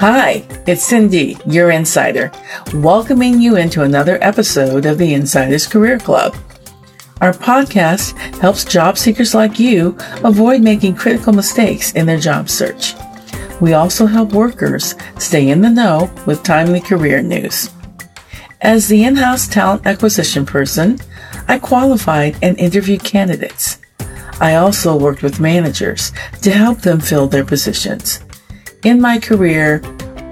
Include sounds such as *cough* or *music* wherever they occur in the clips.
Hi, it's Cindy, your insider, welcoming you into another episode of the Insiders Career Club. Our podcast helps job seekers like you avoid making critical mistakes in their job search. We also help workers stay in the know with timely career news. As the in-house talent acquisition person, I qualified and interviewed candidates. I also worked with managers to help them fill their positions. In my career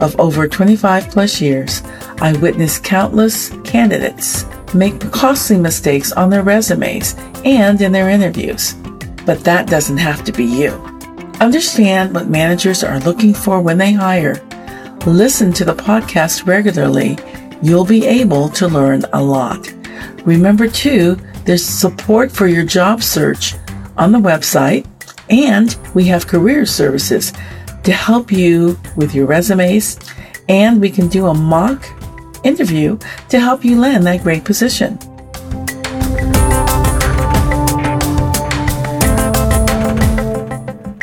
of over 25 plus years, I witnessed countless candidates make costly mistakes on their resumes and in their interviews. But that doesn't have to be you. Understand what managers are looking for when they hire. Listen to the podcast regularly. You'll be able to learn a lot. Remember too, there's support for your job search on the website and we have career services to help you with your resumes, and we can do a mock interview to help you land that great position.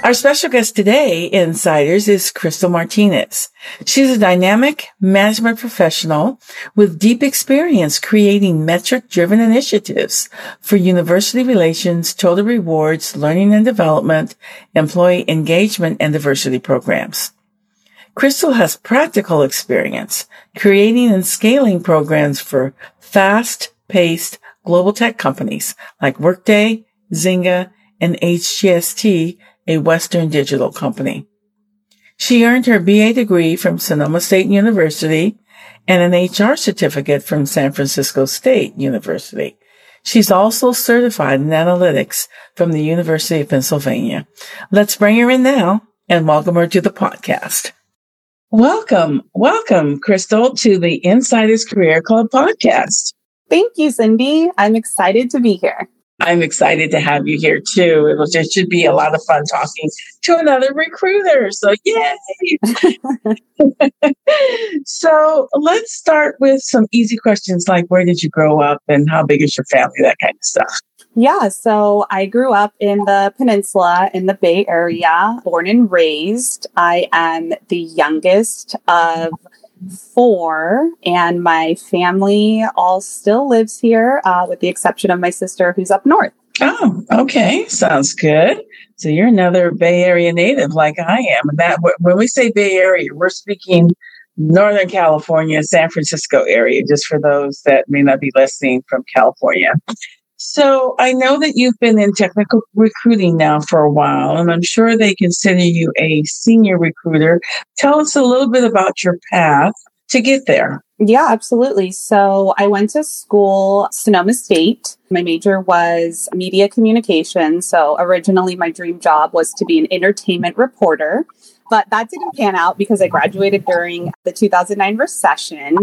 Our special guest today, Insiders, is Krystal Martinez. She's a dynamic management professional with deep experience creating metric driven initiatives for university relations, total rewards, learning and development, employee engagement, and diversity programs. Crystal has practical experience creating and scaling programs for fast paced global tech companies like Workday, Zynga, and HGST a Western digital company. She earned her BA degree from Sonoma State University and an HR certificate from San Francisco State University. She's also certified in analytics from the University of Pennsylvania. Let's bring her in now and welcome her to the podcast. Welcome, welcome, Krystal, to the Insiders Career Club podcast. Thank you, Cindy. I'm excited to be here. I'm excited to have you here too. It, was, it should be a lot of fun talking to another recruiter. So, yay! *laughs* *laughs* so, let's start with some easy questions like where did you grow up and how big is your family, that kind of stuff. Yeah, so I grew up in the peninsula in the Bay Area, born and raised. I am the youngest of four, and my family all still lives here, uh, with the exception of my sister who's up north. Oh, okay. Sounds good. So you're another Bay Area native like I am. And that when we say Bay Area, we're speaking Northern California, San Francisco area, just for those that may not be listening from California. So I know that you've been in technical recruiting now for a while, and I'm sure they consider you a senior recruiter. Tell us a little bit about your path to get there. Yeah, absolutely. So I went to school, Sonoma State. My major was media communication. So originally my dream job was to be an entertainment reporter, but that didn't pan out because I graduated during the 2009 recession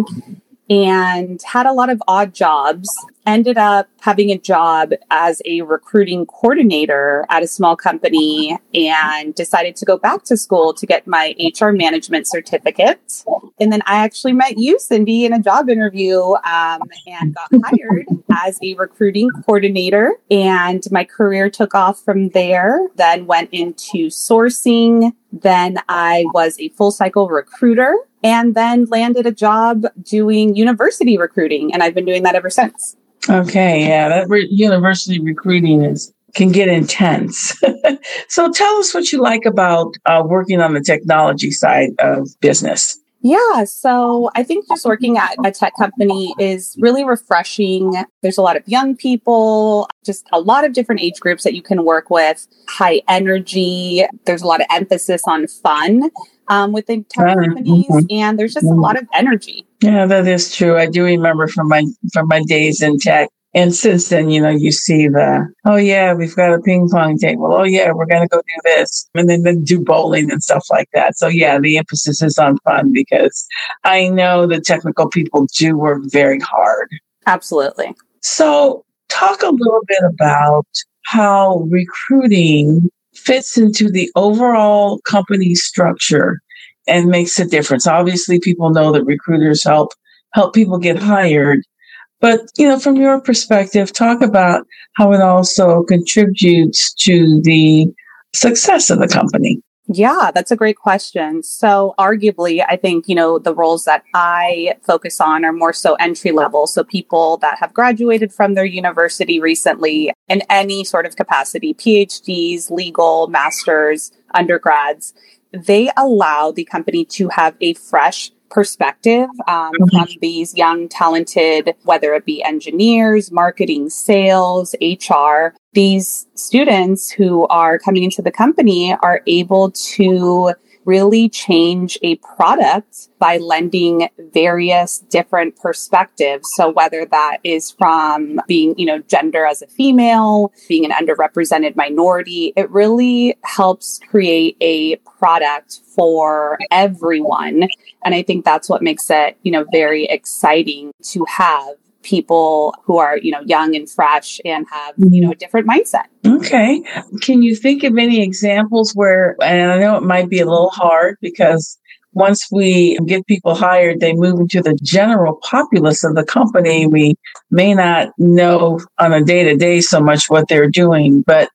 and had a lot of odd jobs. Ended up having a job as a recruiting coordinator at a small company and decided to go back to school to get my HR management certificate. And then I actually met you, Cindy, in a job interview um, and got *laughs* hired as a recruiting coordinator. And my career took off from there, then went into sourcing. Then I was a full cycle recruiter and then landed a job doing university recruiting. And I've been doing that ever since. Okay. Yeah. That re- university recruiting is, can get intense. *laughs* so tell us what you like about uh, working on the technology side of business. Yeah, so I think just working at a tech company is really refreshing. There's a lot of young people, just a lot of different age groups that you can work with, high energy. There's a lot of emphasis on fun um, within tech companies, mm-hmm. and there's just a lot of energy. Yeah, that is true. I do remember from my from my days in tech. And since then, you know, you see the, oh yeah, we've got a ping pong table. Oh yeah, we're going to go do this and then, then do bowling and stuff like that. So yeah, the emphasis is on fun because I know the technical people do work very hard. Absolutely. So talk a little bit about how recruiting fits into the overall company structure and makes a difference. Obviously, people know that recruiters help help people get hired, but you know, from your perspective, talk about how it also contributes to the success of the company. Yeah, that's a great question. So, arguably, I think, you know, the roles that I focus on are more so entry level. So, people that have graduated from their university recently in any sort of capacity, PhDs, legal, masters, undergrads, they allow the company to have a fresh perspective um, mm-hmm. from these young, talented, whether it be engineers, marketing, sales, HR. These students who are coming into the company are able to really change a product by lending various different perspectives. So whether that is from being, you know, gender as a female, being an underrepresented minority, it really helps create a product for everyone. And I think that's what makes it, you know, very exciting to have people who are, you know, young and fresh and have, you know, a different mindset. Okay. Can you think of any examples where, and I know it might be a little hard because once we get people hired, they move into the general populace of the company. We may not know on a day to day so much what they're doing, but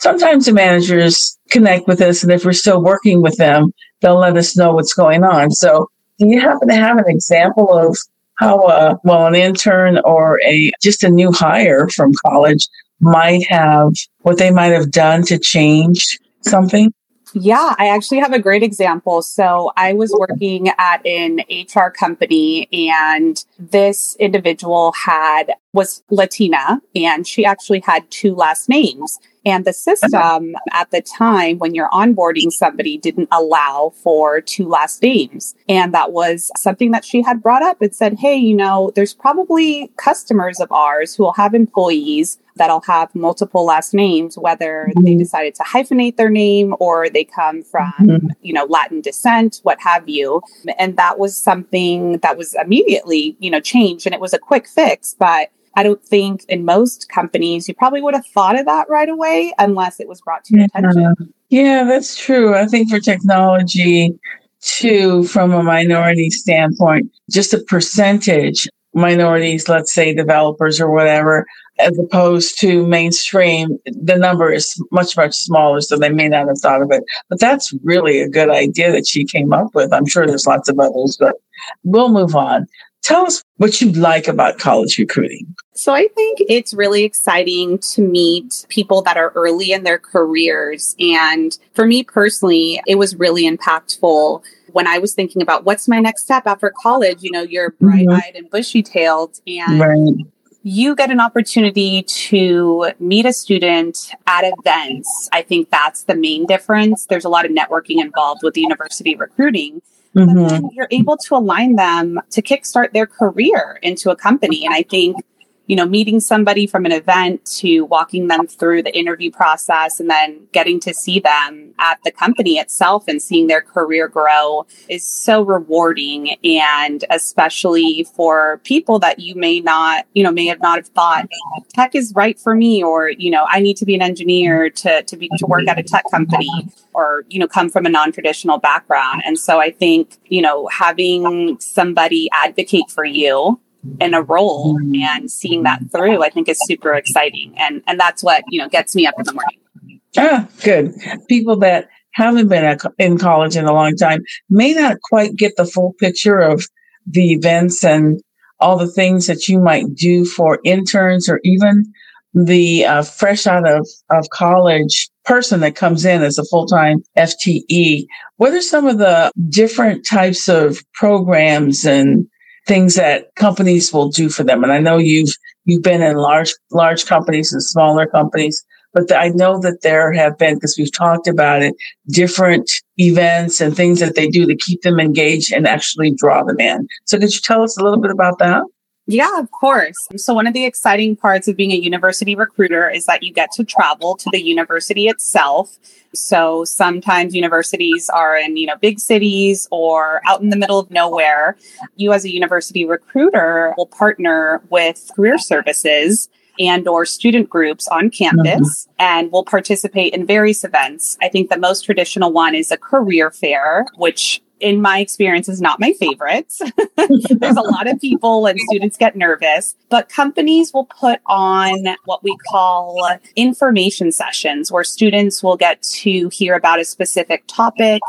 sometimes the managers connect with us. And if we're still working with them, they'll let us know what's going on. So do you happen to have an example of how well an intern or a just a new hire from college might have what they might have done to change something? Yeah, I actually have a great example. So I was working at an HR company and this individual had was Latina and she actually had two last names. And the system at the time when you're onboarding somebody didn't allow for two last names. And that was something that she had brought up and said, Hey, you know, there's probably customers of ours who will have employees that'll have multiple last names, whether mm-hmm. they decided to hyphenate their name or they come from, mm-hmm. you know, Latin descent, what have you. And that was something that was immediately, you know, changed and it was a quick fix, but I don't think in most companies you probably would have thought of that right away unless it was brought to your yeah. attention. Yeah, that's true. I think for technology, too, from a minority standpoint, just a percentage minorities, let's say developers or whatever, as opposed to mainstream, the number is much, much smaller, so they may not have thought of it. But that's really a good idea that she came up with. I'm sure there's lots of others, but we'll move on. Tell us what you like about college recruiting. So I think it's really exciting to meet people that are early in their careers. And for me personally, it was really impactful when I was thinking about what's my next step after college. You know, you're bright eyed mm-hmm. and bushy tailed and right. you get an opportunity to meet a student at events. I think that's the main difference. There's a lot of networking involved with the university recruiting mm-hmm. but then you're able to align them to kickstart their career into a company. And I think you know, meeting somebody from an event to walking them through the interview process and then getting to see them at the company itself and seeing their career grow is so rewarding. And especially for people that you may not, you know, may have not have thought tech is right for me or, you know, I need to be an engineer to, to be, to work at a tech company or, you know, come from a non-traditional background. And so I think, you know, having somebody advocate for you in a role and seeing that through, I think is super exciting. And, and that's what, you know, gets me up in the morning. Ah, good. People that haven't been in college in a long time may not quite get the full picture of the events and all the things that you might do for interns or even the uh, fresh out of, of college person that comes in as a full-time FTE. What are some of the different types of programs and things that companies will do for them. And I know you've you've been in large large companies and smaller companies, but I know that there have been because we've talked about it different events and things that they do to keep them engaged and actually draw them in. So could you tell us a little bit about that? Yeah, of course. So one of the exciting parts of being a university recruiter is that you get to travel to the university itself. So sometimes universities are in, you know, big cities or out in the middle of nowhere. You as a university recruiter will partner with career services and or student groups on campus mm-hmm. and will participate in various events. I think the most traditional one is a career fair, which in my experience, is not my favorite. *laughs* There's a lot of people and students get nervous, but companies will put on what we call information sessions where students will get to hear about a specific topic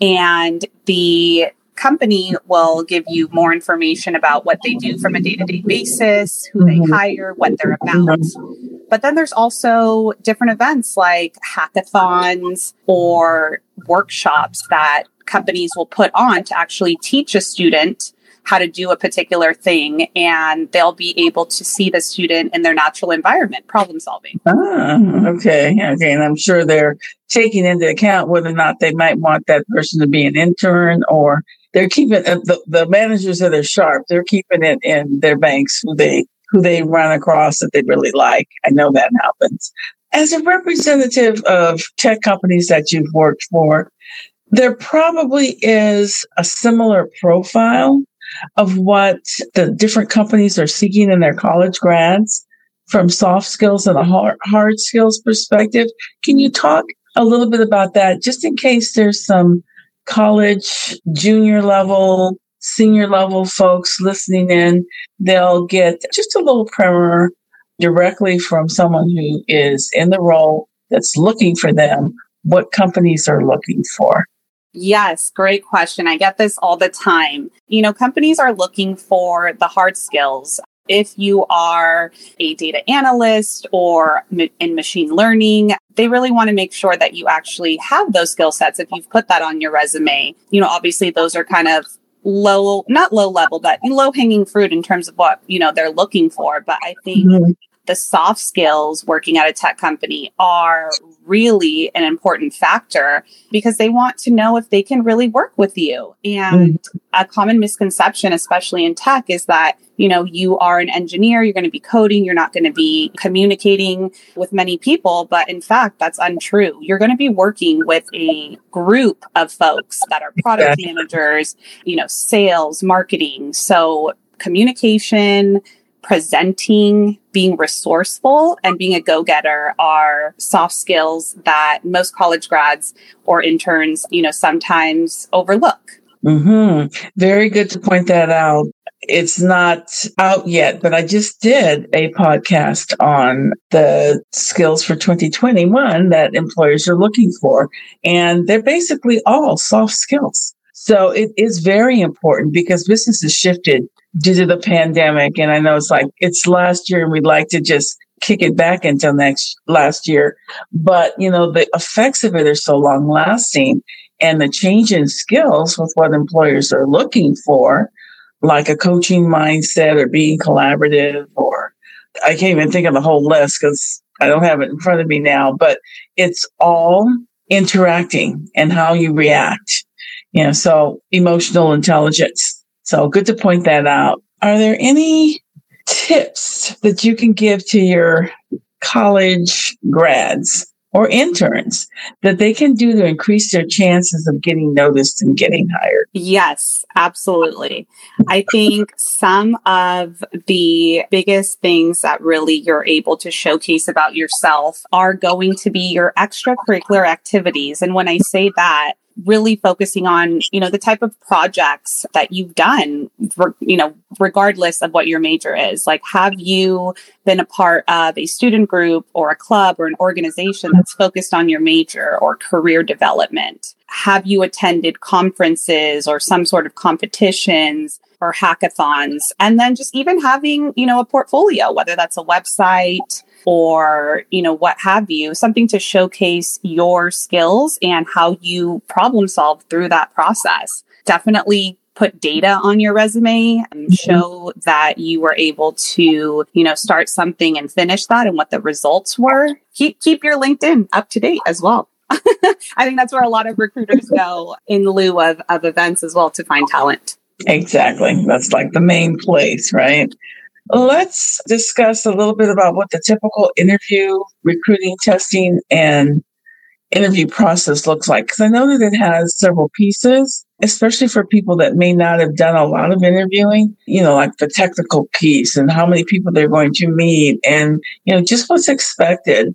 and the company will give you more information about what they do from a day to day basis, who they mm-hmm. hire, what they're about. But then there's also different events like hackathons or workshops that companies will put on to actually teach a student how to do a particular thing and they'll be able to see the student in their natural environment problem solving. Ah, okay okay and i'm sure they're taking into account whether or not they might want that person to be an intern or they're keeping uh, the, the managers that are sharp they're keeping it in their banks who they who they run across that they really like. I know that happens. As a representative of tech companies that you've worked for there probably is a similar profile of what the different companies are seeking in their college grads from soft skills and a hard, skills perspective. Can you talk a little bit about that just in case there's some college junior level, senior level folks listening in? They'll get just a little primer directly from someone who is in the role that's looking for them, what companies are looking for. Yes, great question. I get this all the time. You know, companies are looking for the hard skills. If you are a data analyst or in machine learning, they really want to make sure that you actually have those skill sets. If you've put that on your resume, you know, obviously those are kind of low, not low level, but low hanging fruit in terms of what, you know, they're looking for. But I think mm-hmm the soft skills working at a tech company are really an important factor because they want to know if they can really work with you. And mm. a common misconception, especially in tech, is that, you know, you are an engineer, you're going to be coding, you're not going to be communicating with many people. But in fact, that's untrue. You're going to be working with a group of folks that are product managers, you know, sales, marketing. So communication, presenting, being resourceful, and being a go getter are soft skills that most college grads or interns, you know, sometimes overlook. Mm-hmm. Very good to point that out. It's not out yet, but I just did a podcast on the skills for 2021 that employers are looking for. And they're basically all soft skills. So it is very important because business has shifted due to the pandemic. And I know it's like, it's last year and we'd like to just kick it back until next last year. But, you know, the effects of it are so long lasting and the change in skills with what employers are looking for, like a coaching mindset or being collaborative or I can't even think of the whole list because I don't have it in front of me now, but it's all interacting and how you react. You know, so emotional intelligence so good to point that out. Are there any tips that you can give to your college grads or interns that they can do to increase their chances of getting noticed and getting hired? Yes, absolutely. I think some of the biggest things that really you're able to showcase about yourself are going to be your extracurricular activities. And when I say that, really focusing on, you know, the type of projects that you've done, you know, regardless of what your major is. Like, have you been a part of a student group or a club or an organization that's focused on your major or career development? Have you attended conferences or some sort of competitions? Or hackathons and then just even having you know a portfolio whether that's a website or, you know, what have you, something to showcase your skills and how you problem solve through that process. Definitely put data on your resume and mm-hmm. show that you were able to, you know, start something and finish that and what the results were. Keep keep your LinkedIn up to date as well. *laughs* I think that's where a lot of recruiters *laughs* go in lieu of, of events as well to find talent. Exactly. That's like the main place, right? Let's discuss a little bit about what the typical interview, recruiting, testing, and interview process looks like. Because I know that it has several pieces, especially for people that may not have done a lot of interviewing, you know, like the technical piece and how many people they're going to meet and, you know, just what's expected.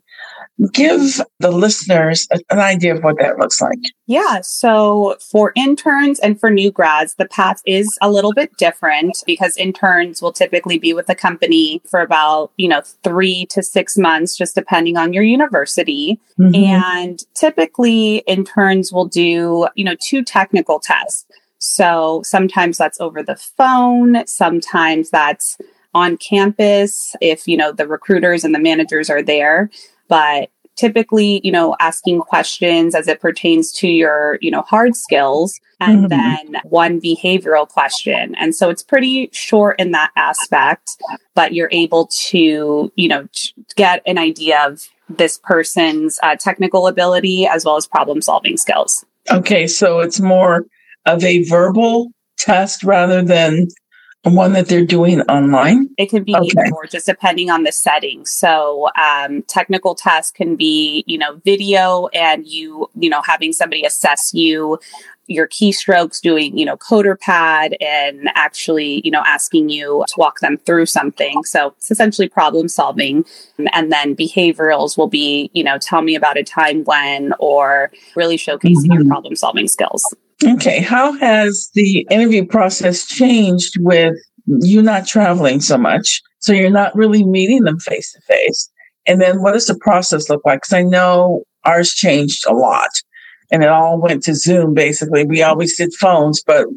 Give the listeners an idea of what that looks like. Yeah. So for interns and for new grads, the path is a little bit different because interns will typically be with the company for about, you know, three to six months, just depending on your university. Mm-hmm. And typically interns will do, you know, two technical tests. So sometimes that's over the phone. Sometimes that's on campus if, you know, the recruiters and the managers are there but typically, you know, asking questions as it pertains to your, you know, hard skills and mm-hmm. then one behavioral question. And so it's pretty short in that aspect, but you're able to, you know, get an idea of this person's uh, technical ability as well as problem solving skills. Okay. So it's more of a verbal test rather than one that they're doing online? It can be okay. or, just depending on the setting. So, um, technical tests can be, you know, video and you, you know, having somebody assess you, your keystrokes, doing, you know, CoderPad and actually, you know, asking you to walk them through something. So it's essentially problem solving. And then behaviorals will be, you know, tell me about a time when or really showcasing mm-hmm. your problem solving skills. Okay. How has the interview process changed with you not traveling so much? So you're not really meeting them face to face. And then what does the process look like? Because I know ours changed a lot and it all went to Zoom basically. We always did phones, but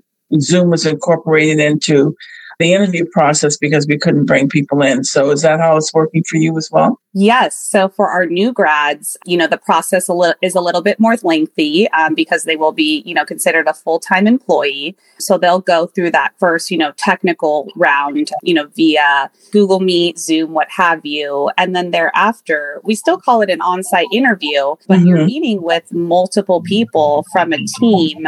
Zoom was incorporated into the interview process because we couldn't bring people in. So is that how it's working for you as well? Yes. So for our new grads, you know, the process a li- is a little bit more lengthy um, because they will be, you know, considered a full time employee. So they'll go through that first, you know, technical round, you know, via Google Meet, Zoom, what have you. And then thereafter, we still call it an on site interview, but mm-hmm. you're meeting with multiple people from a team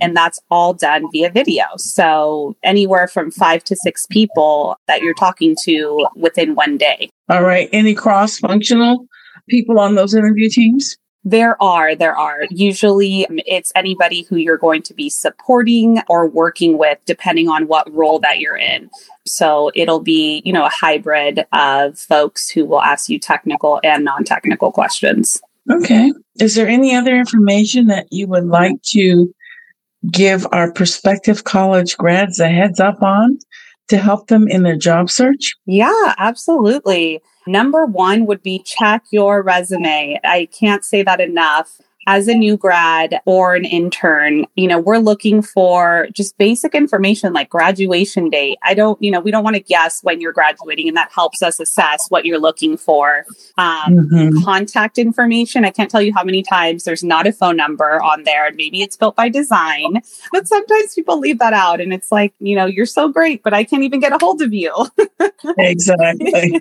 and that's all done via video. So anywhere from five to six people that you're talking to within one day. All right. Any cross functional people on those interview teams? There are, there are. Usually um, it's anybody who you're going to be supporting or working with, depending on what role that you're in. So it'll be, you know, a hybrid of folks who will ask you technical and non technical questions. Okay. Is there any other information that you would like to give our prospective college grads a heads up on to help them in their job search? Yeah, absolutely. Number one would be check your resume. I can't say that enough as a new grad or an intern, you know, we're looking for just basic information like graduation date. I don't, you know, we don't want to guess when you're graduating, and that helps us assess what you're looking for. Um, mm-hmm. Contact information. I can't tell you how many times there's not a phone number on there, and maybe it's built by design, but sometimes people leave that out, and it's like, you know, you're so great, but I can't even get a hold of you. *laughs* exactly.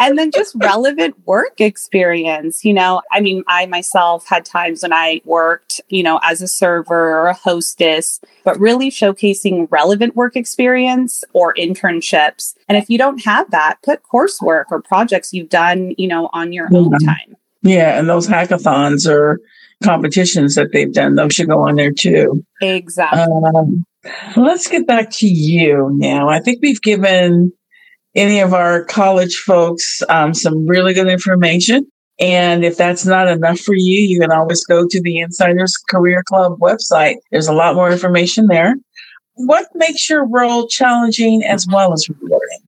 and then just relevant work experience. You know, I mean, I myself myself had times when I worked, you know, as a server or a hostess, but really showcasing relevant work experience or internships. And if you don't have that, put coursework or projects you've done, you know, on your own time. Yeah. And those hackathons or competitions that they've done, those should go on there too. Exactly. Um, let's get back to you now. I think we've given any of our college folks um, some really good information. And if that's not enough for you, you can always go to the Insiders Career Club website. There's a lot more information there. What makes your role challenging as well as rewarding?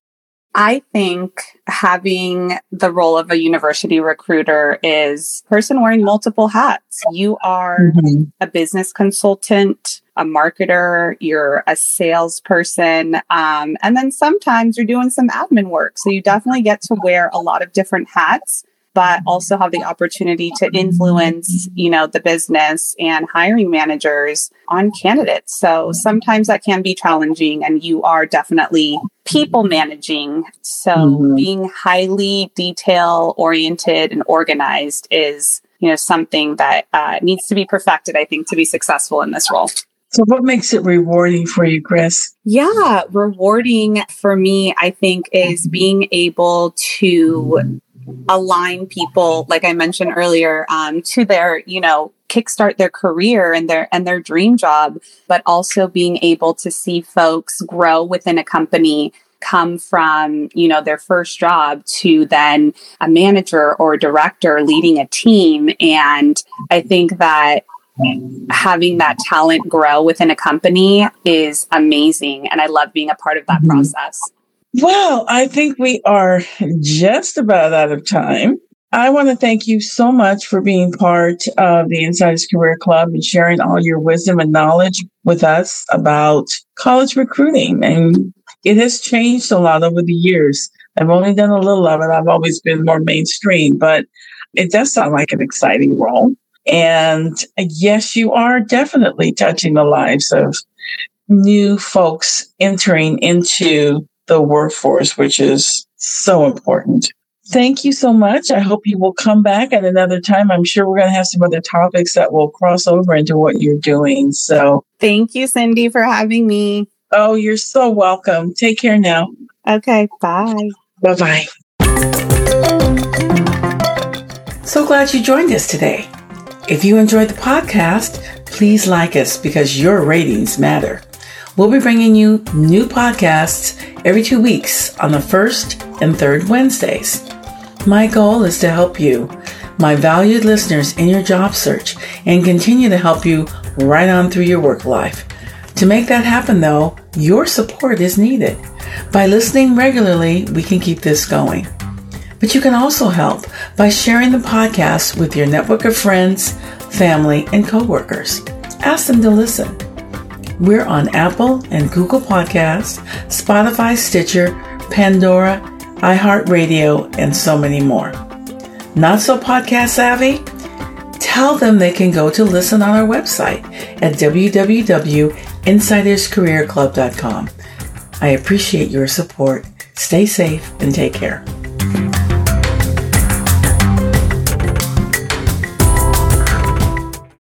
I think having the role of a university recruiter is person wearing multiple hats. You are mm-hmm. a business consultant, a marketer, you're a salesperson, um, and then sometimes you're doing some admin work. So you definitely get to wear a lot of different hats but also have the opportunity to influence, you know, the business and hiring managers on candidates. So sometimes that can be challenging and you are definitely people managing. So mm-hmm. being highly detail oriented and organized is, you know, something that uh, needs to be perfected, I think, to be successful in this role. So, what makes it rewarding for you, Chris? Yeah, rewarding for me, I think, is being able to align people, like I mentioned earlier, um, to their, you know, kickstart their career and their and their dream job, but also being able to see folks grow within a company come from, you know, their first job to then a manager or director leading a team. And I think that having that talent grow within a company is amazing. And I love being a part of that mm-hmm. process. Well, I think we are just about out of time. I want to thank you so much for being part of the Insiders Career Club and sharing all your wisdom and knowledge with us about college recruiting. And it has changed a lot over the years. I've only done a little of it. I've always been more mainstream, but it does sound like an exciting role. And yes, you are definitely touching the lives of new folks entering into the workforce, which is so important. Thank you so much. I hope you will come back at another time. I'm sure we're going to have some other topics that will cross over into what you're doing. So thank you, Cindy, for having me. Oh, you're so welcome. Take care now. Okay. Bye. Bye bye. So glad you joined us today. If you enjoyed the podcast, please like us because your ratings matter. We'll be bringing you new podcasts every two weeks on the first and third Wednesdays. My goal is to help you, my valued listeners, in your job search and continue to help you right on through your work life. To make that happen, though, your support is needed. By listening regularly, we can keep this going. But you can also help by sharing the podcast with your network of friends, family, and coworkers. Ask them to listen. We're on Apple and Google Podcasts, Spotify, Stitcher, Pandora, iHeartRadio, and so many more. Not so podcast savvy? Tell them they can go to listen on our website at www.insiderscareerclub.com. I appreciate your support. Stay safe and take care.